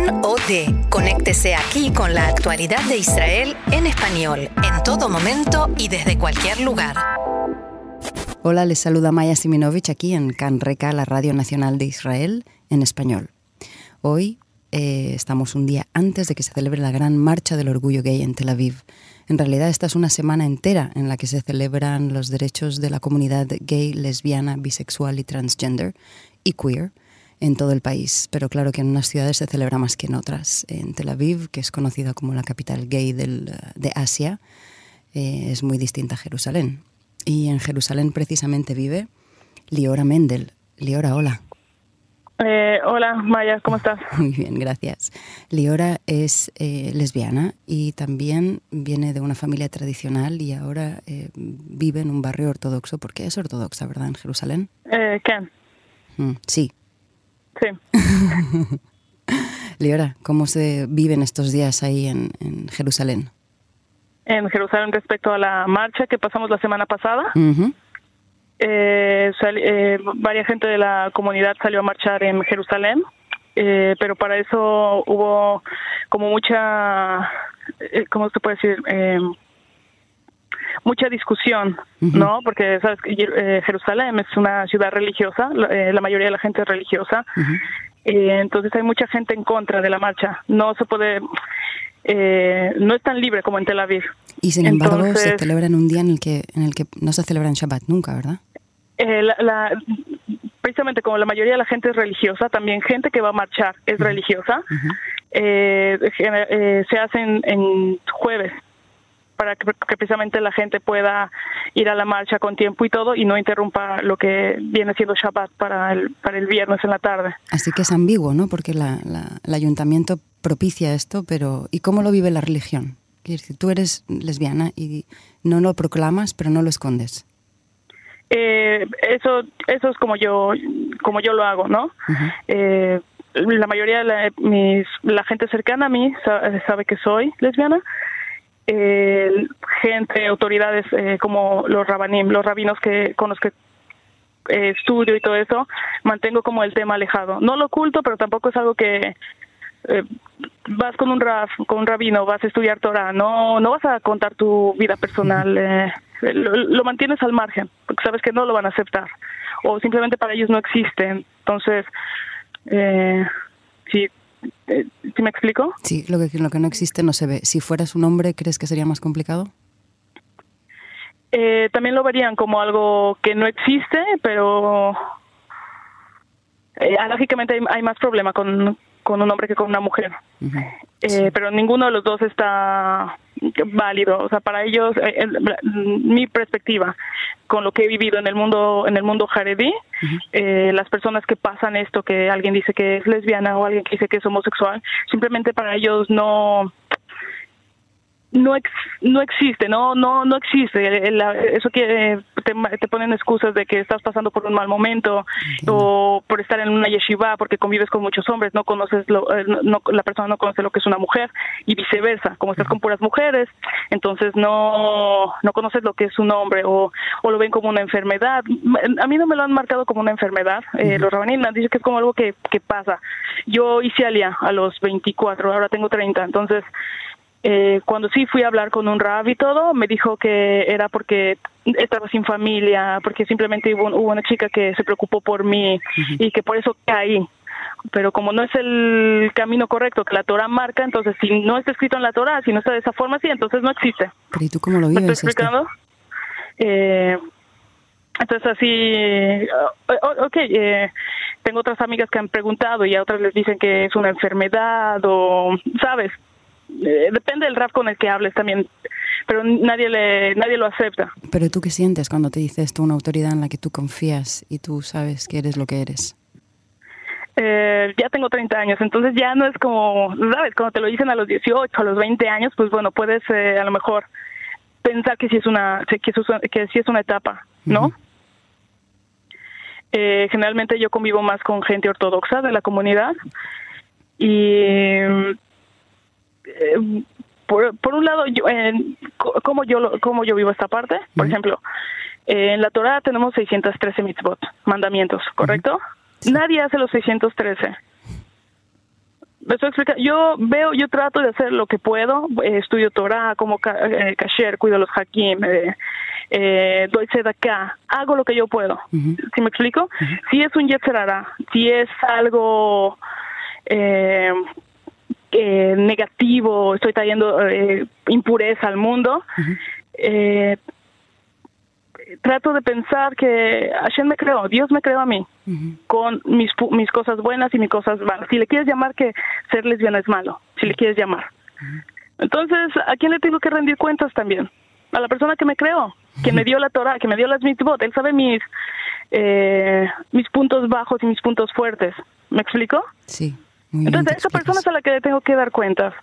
Kan OD. Conéctese aquí con la actualidad de Israel en español, en todo momento y desde cualquier lugar. Hola, les saluda Maya Siminovich aquí en Can Reca, la Radio Nacional de Israel, en español. Hoy eh, estamos un día antes de que se celebre la gran marcha del orgullo gay en Tel Aviv. En realidad esta es una semana entera en la que se celebran los derechos de la comunidad gay, lesbiana, bisexual y transgender y queer en todo el país. Pero claro que en unas ciudades se celebra más que en otras. En Tel Aviv, que es conocida como la capital gay del, de Asia, eh, es muy distinta a Jerusalén. Y en Jerusalén precisamente vive Liora Mendel. Liora, hola. Eh, hola, Maya, ¿cómo estás? Muy bien, gracias. Liora es eh, lesbiana y también viene de una familia tradicional y ahora eh, vive en un barrio ortodoxo, porque es ortodoxa, ¿verdad, en Jerusalén? ¿Quién? Mm, sí. Sí. Liora, ¿cómo se viven estos días ahí en, en Jerusalén? En Jerusalén respecto a la marcha que pasamos la semana pasada, Ujú. eh, sal- eh, varias gente de la comunidad salió a marchar en Jerusalén, eh, pero para eso hubo como mucha, eh, ¿cómo se puede decir? Mucha discusión. ¿no? Porque sabes que eh, Jerusalén es una ciudad religiosa, la, eh, la mayoría de la gente es religiosa. Eh, entonces hay mucha gente en contra de la marcha. No se puede, eh, no es tan libre como en Tel Aviv. Y sin embargo se celebra en un día en el que, en el que no se celebra en Shabbat nunca, ¿verdad? Eh, la- la- precisamente como la mayoría de la gente es religiosa, también gente que va a marchar es religiosa, eh, eh, se hacen en jueves para que, que precisamente la gente pueda ir a la marcha con tiempo y todo y no interrumpa lo que viene siendo Shabbat para el, para el viernes en la tarde. Así que es ambiguo, ¿no? Porque la, la- el ayuntamiento propicia esto, pero ¿y cómo lo vive la religión? Quiero decir, tú eres lesbiana y no lo proclamas, pero no lo escondes. Eh, eso eso es como yo como yo lo hago no eh, la mayoría de la, mis, la gente cercana a mí sa- sabe que soy lesbiana eh, gente autoridades eh, como los rabanim los rabinos que con los que eh, estudio y todo eso mantengo como el tema alejado no lo oculto pero tampoco es algo que eh, vas con un raf, con un rabino, vas a estudiar Torah, no, no vas a contar tu vida personal, eh, lo, lo mantienes al margen, porque sabes que no lo van a aceptar, o simplemente para ellos no existen. Entonces, eh, sí, ¿sí me explico? Sí, lo que, lo que no existe no se ve. Si fueras un hombre, ¿crees que sería más complicado? Eh, también lo verían como algo que no existe, pero eh, lógicamente hay, hay más problema con, con un hombre que con una mujer. Eh, pero ninguno de los dos está válido. O sea para ellos eh, el- mi perspectiva con lo que he vivido en el mundo en el mundo jaredí eh, las personas que pasan esto que alguien dice que es lesbiana o alguien que dice que es homosexual simplemente para ellos no no ex- no existe no no no existe. El- el- eso que te, te ponen excusas de que estás pasando por un mal momento o por estar en una yeshiva porque convives con muchos hombres no conoces lo, eh, no, la persona no conoce lo que es una mujer y viceversa. Como estás con puras mujeres entonces no no conoces lo que es un hombre o, o lo ven como una enfermedad. A mí no me lo han marcado como una enfermedad eh, los rabanín dicho que es como algo que, que pasa. Yo hice alia a los 24 ahora tengo 30 entonces eh, cuando sí fui a hablar con un rab y todo, me dijo que era porque estaba sin familia, porque simplemente hubo, hubo una chica que se preocupó por mí y que por eso caí. Pero como no es el camino correcto que la Torah marca, entonces si no está escrito en la Torah, si no está de esa forma, sí, entonces no existe. Pero ¿y tú cómo lo ¿Me estoy vives? esto? explicando? Eh, entonces así, eh, ok, eh, tengo otras amigas que han preguntado y a otras les dicen que es una enfermedad o, ¿sabes? Eh, depende del rap con el que hables también, pero nadie le nadie lo acepta. Pero tú qué sientes cuando te dice esto una autoridad en la que tú confías y tú sabes que eres lo que eres? Eh, ya tengo 30 años, entonces ya no es como, ¿sabes? Cuando te lo dicen a los 18, a los 20 años, pues bueno, puedes eh, a lo mejor pensar que sí es una que sí es, que sí es una etapa, ¿no? Eh, generalmente yo convivo más con gente ortodoxa de la comunidad y eh, por, por un lado yo, en, co- cómo yo cómo yo vivo esta parte por ejemplo eh, en la Torah tenemos 613 mitzvot mandamientos correcto nadie hace los 613 Me estoy explicando. Yo veo, yo trato de hacer lo que puedo. Eh, estudio Torah, como eh, kasher, cuido los hakim, eh, eh, doy acá. Hago lo que yo puedo. ¿Sí me explico? Si es un yetzerara, si es algo eh, eh, negativo, estoy trayendo eh, impureza al mundo, eh, trato de pensar que Hashem me creó, Dios me creó a mí, con mis, mis cosas buenas y mis cosas malas. Si le quieres llamar que ser lesbiana es malo, si le quieres llamar. Entonces, ¿a quién le tengo que rendir cuentas también? A la persona que me creó, que me dio la Torah, que me dio las mitzvot. Él sabe mis, eh, mis puntos bajos y mis puntos fuertes. ¿Me explico? Sí. Entonces, a esa persona es a la que le tengo que dar cuentas.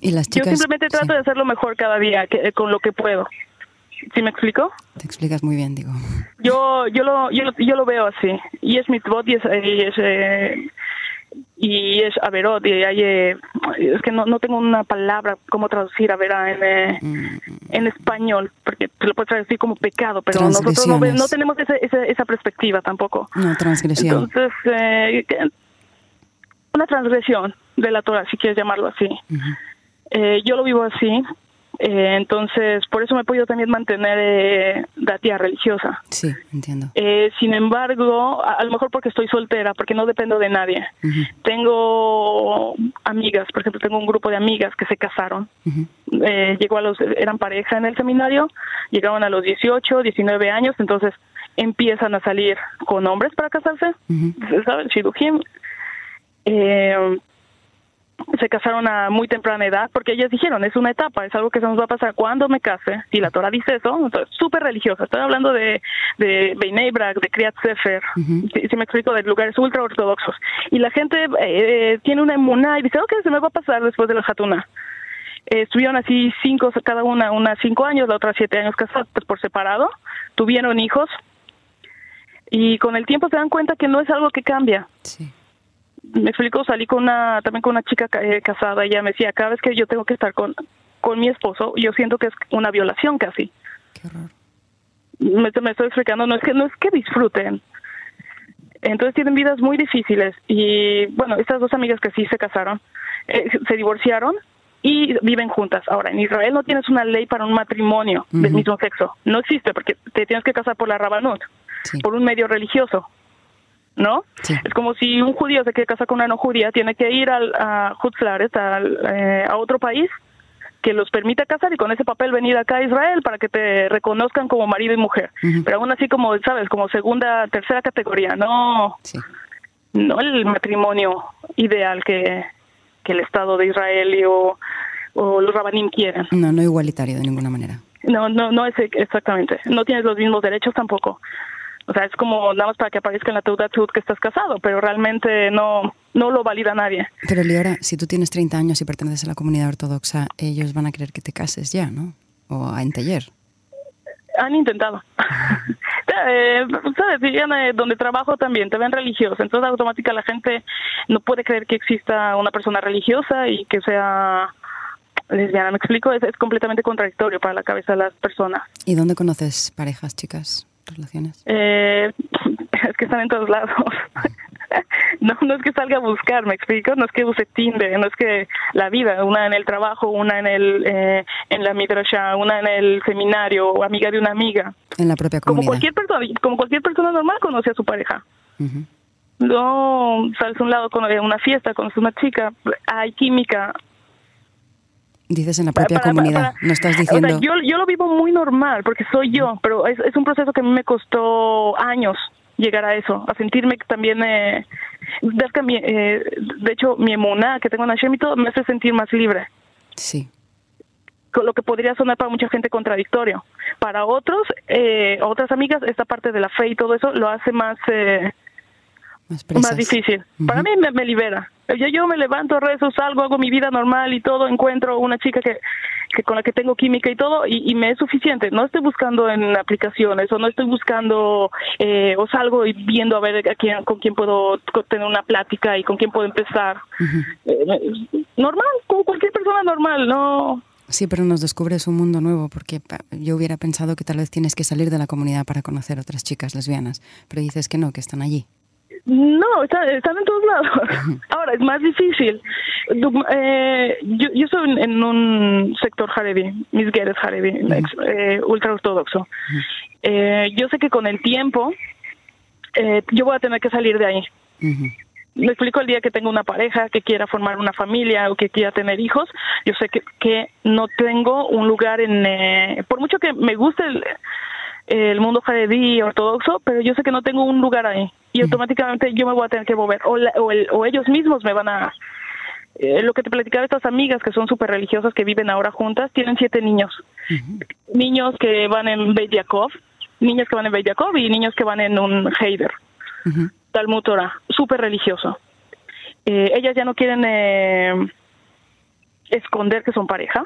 ¿Y las chicas? Yo simplemente trato de hacerlo mejor cada día, que, con lo que puedo. ¿Sí me explico? Te explicas muy bien, digo. Yo yo lo yo, yo lo veo así. Y es mitzvot y es, y es, eh, y es averot y hay, eh, es que no, no tengo una palabra cómo traducir averá en, eh, mm. en español porque te lo puedes traducir como pecado pero nosotros no, no tenemos esa, esa, esa, perspectiva tampoco no transgresión entonces eh, una transgresión de la Torah si quieres llamarlo así eh, yo lo vivo así eh, entonces, por eso me he podido también mantener eh, tía religiosa. Sí, entiendo. Eh, sin embargo, a, lo mejor porque estoy soltera, porque no dependo de nadie. Tengo amigas, por ejemplo, tengo un grupo de amigas que se casaron. eh, llegó a los, eran pareja en el seminario, llegaban a los 18, 19 años, entonces empiezan a salir con hombres para casarse. ¿Sabes? Eh, se casaron a muy temprana edad porque ellas dijeron, es una etapa, es algo que se nos va a pasar cuando me case. Si la Torah dice eso, entonces súper religiosa. Estoy hablando de, de de Kriyat Sefer, si, me explico, de lugares ultra ortodoxos. Y la gente eh, tiene una emuná y dice, ok, se me va a pasar después de la Hatuna. Eh, estuvieron así cinco, cada una, una cinco años, la otra siete años casadas pues, por separado, tuvieron hijos y con el tiempo se dan cuenta que no es algo que cambia. Sí me explico, salí con una, también con una chica eh, casada, ella me decía, cada vez que yo tengo que estar con, con mi esposo, yo siento que es una violación casi. Qué horror. Me, me estoy explicando, no es que no es que disfruten. Entonces tienen vidas muy difíciles y bueno, estas dos amigas que sí se casaron, eh, se divorciaron y viven juntas. Ahora, en Israel no tienes una ley para un matrimonio del mismo sexo. No existe porque te tienes que casar por la Rabanut, por un medio religioso. ¿No? Es como si un judío se quiere casar con una no judía, tiene que ir al, a Hutzlares, eh, a otro país que los permita casar y con ese papel venir acá a Israel para que te reconozcan como marido y mujer. Pero aún así, como sabes, como segunda, tercera categoría, no, no el matrimonio ideal que, que el Estado de Israel o, o los rabanim quieren. No, no igualitario de ninguna manera. No, no, no es exactamente. No tienes los mismos derechos tampoco. O sea, es como nada más para que aparezca en la Teudatud que estás casado, pero realmente no, no lo valida nadie. Pero Liora, si tú tienes 30 años y perteneces a la comunidad ortodoxa, ellos van a querer que te cases ya, ¿no? O a enteller. Han intentado. eh, ¿Sabes? Eh, donde trabajo también te ven religiosa, entonces automáticamente la gente no puede creer que exista una persona religiosa y que sea lesbiana. ¿Me explico? Es, es completamente contradictorio para la cabeza de las personas. ¿Y dónde conoces parejas, chicas? Relaciones? Eh, es que están en todos lados. no, no es que salga a buscar, me explico, no es que use Tinder, no es que la vida, una en el trabajo, una en el eh, en la midrasha, una en el seminario, o amiga de una amiga. En la propia comunidad. Como cualquier persona, como cualquier persona normal conoce a su pareja. No sales a un lado con una fiesta, conoces a una chica, hay química, Dices en la propia comunidad, no estás diciendo... yo, yo lo vivo muy normal porque soy yo, pero es, es un proceso que a mí me costó años llegar a eso, a sentirme también... Eh, eh, de hecho, mi emuna que tengo en Hashem y todo me hace sentir más libre. Sí. Con lo que podría sonar para mucha gente contradictorio. Para otros, eh, otras amigas, esta parte de la fe y todo eso lo hace más... Eh, más, difícil. Para mí me, libera. Yo, yo me levanto, rezo, salgo, hago mi vida normal y todo, encuentro una chica que, que con la que tengo química y todo y, me es suficiente. No estoy buscando en aplicaciones o no estoy buscando eh, o salgo y viendo a ver a quién, con quién puedo tener una plática y con quién puedo empezar. Eh, normal, como cualquier persona normal, no. Sí, pero nos descubres un mundo nuevo porque yo hubiera pensado que tal vez tienes que salir de la comunidad para conocer otras chicas lesbianas, pero dices que no, que están allí. No, están, en todos lados. Ahora, es más difícil. Eh, yo, yo soy en un sector Haredi, mis gueres Haredi, eh, ultra ortodoxo. Eh, yo sé que con el tiempo eh, yo voy a tener que salir de ahí. Me explico el día que tengo una pareja, que quiera formar una familia o que quiera tener hijos, yo sé que, que no tengo un lugar en... Eh, por mucho que me guste el, el mundo jaredí ortodoxo, pero yo sé que no tengo un lugar ahí y automáticamente yo me voy a tener que mover o, o, ellos mismos me van a... Eh, lo que te platicaba estas amigas que son súper religiosas que viven ahora juntas, tienen siete niños. Niños que van en Beit Yaakov, niños que van en Beit Yaakov y niños que van en un Heider. Talmud Torah, súper religioso. Eh, ellas ya no quieren eh, esconder que son pareja,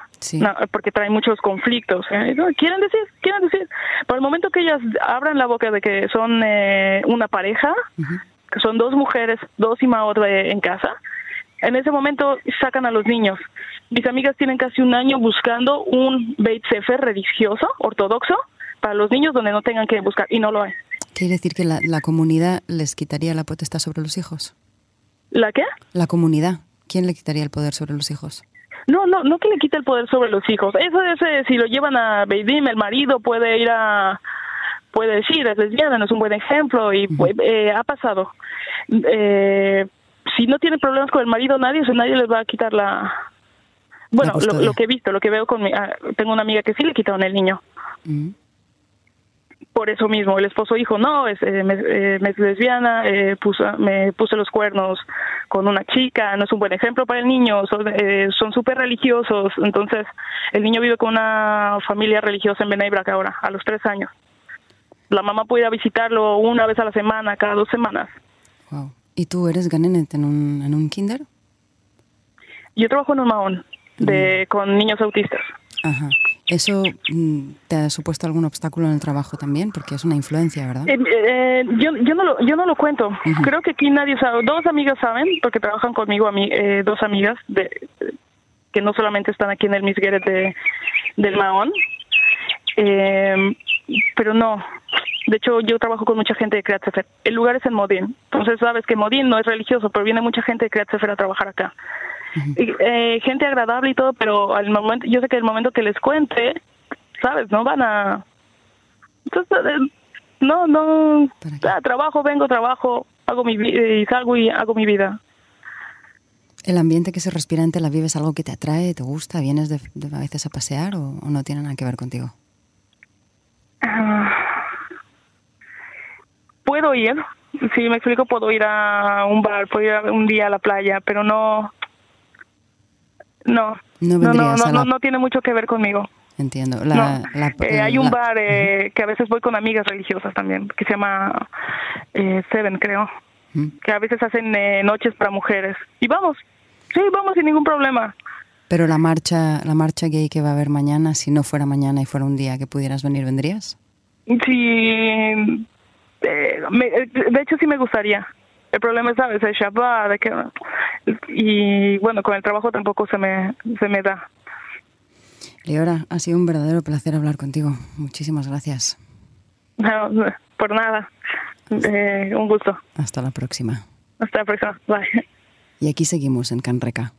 porque traen muchos conflictos. ¿eh? Quieren decir, quieren decir. Por el momento que ellas abran la boca de que son eh, una pareja, que son dos mujeres, dos y otra en casa, en ese momento sacan a los niños. Mis amigas tienen casi un año buscando un Beit Sefer religioso, ortodoxo, para los niños donde no tengan que buscar, y no lo hay. ¿Quiere decir que la, la comunidad les quitaría la potestad sobre los hijos? ¿La qué? La comunidad. ¿Quién le quitaría el poder sobre los hijos? No, no, no que le quite el poder sobre los hijos. Eso es, eh, si lo llevan a Beidim, el marido puede ir a, puede decir, es lesbiana, no es un buen ejemplo y pues, eh, ha pasado. Eh, si no tiene problemas con el marido, nadie, o nadie les va a quitar la... Bueno, lo, que he visto, lo que veo con mi... Ah, tengo una amiga que sí le quitaron el niño por eso mismo. El esposo dijo, no, es, eh, me, eh, es lesbiana, eh, puso, me puse los cuernos con una chica, no es un buen ejemplo para el niño, son eh, súper religiosos. Entonces, el niño vive con una familia religiosa en Bnei ahora, a los tres años. La mamá puede ir a visitarlo una vez a la semana, cada dos semanas. Wow. ¿Y tú eres ganenet en un, en un kinder? Yo trabajo en un mahón de, mm. con niños autistas. Ajá. ¿Eso mm, te ha supuesto algún obstáculo en el trabajo también? Porque es una influencia, ¿verdad? Eh, eh, yo, yo, no lo, yo no lo cuento. Creo que aquí nadie sabe. Dos amigas saben, porque trabajan conmigo, eh, dos amigas de, que no solamente están aquí en el Misgueret de, del Mahón. pero no. De hecho, yo trabajo con mucha gente de Kreat El lugar es en Modín. Entonces, sabes que Modín no es religioso, pero viene mucha gente de Kreat a trabajar acá eh, gente agradable y todo, pero al momento, yo sé que el momento que les cuente, sabes, no van a, entonces, eh, no, no, ah, trabajo, vengo, trabajo, hago mi y salgo y hago mi vida. ¿El ambiente que se respira en Tel Aviv es algo que te atrae, te gusta? ¿Vienes de, a veces a pasear o, no tiene nada que ver contigo? Ah, puedo ir, si me explico, puedo ir a un bar, puedo ir un día a la playa, pero no, no, no, no, no, no, tiene mucho que ver conmigo. Entiendo. Eh, hay un bar eh, que a veces voy con amigas religiosas también, que se llama eh, Seven, creo, que a veces hacen noches para mujeres. Y vamos, sí, vamos sin ningún problema. Pero la marcha, la marcha gay que va a haber mañana, si no fuera mañana y fuera un día que pudieras venir, ¿vendrías? Sí, de hecho sí me gustaría. El problema es, ¿sabes? El Shabbat, de que, y bueno, con el trabajo tampoco se me, se me da. Leora, ha sido un verdadero placer hablar contigo. Muchísimas gracias. No, por nada. Eh, un gusto. Hasta la próxima. Hasta la próxima. Bye. Y aquí seguimos en Canreca.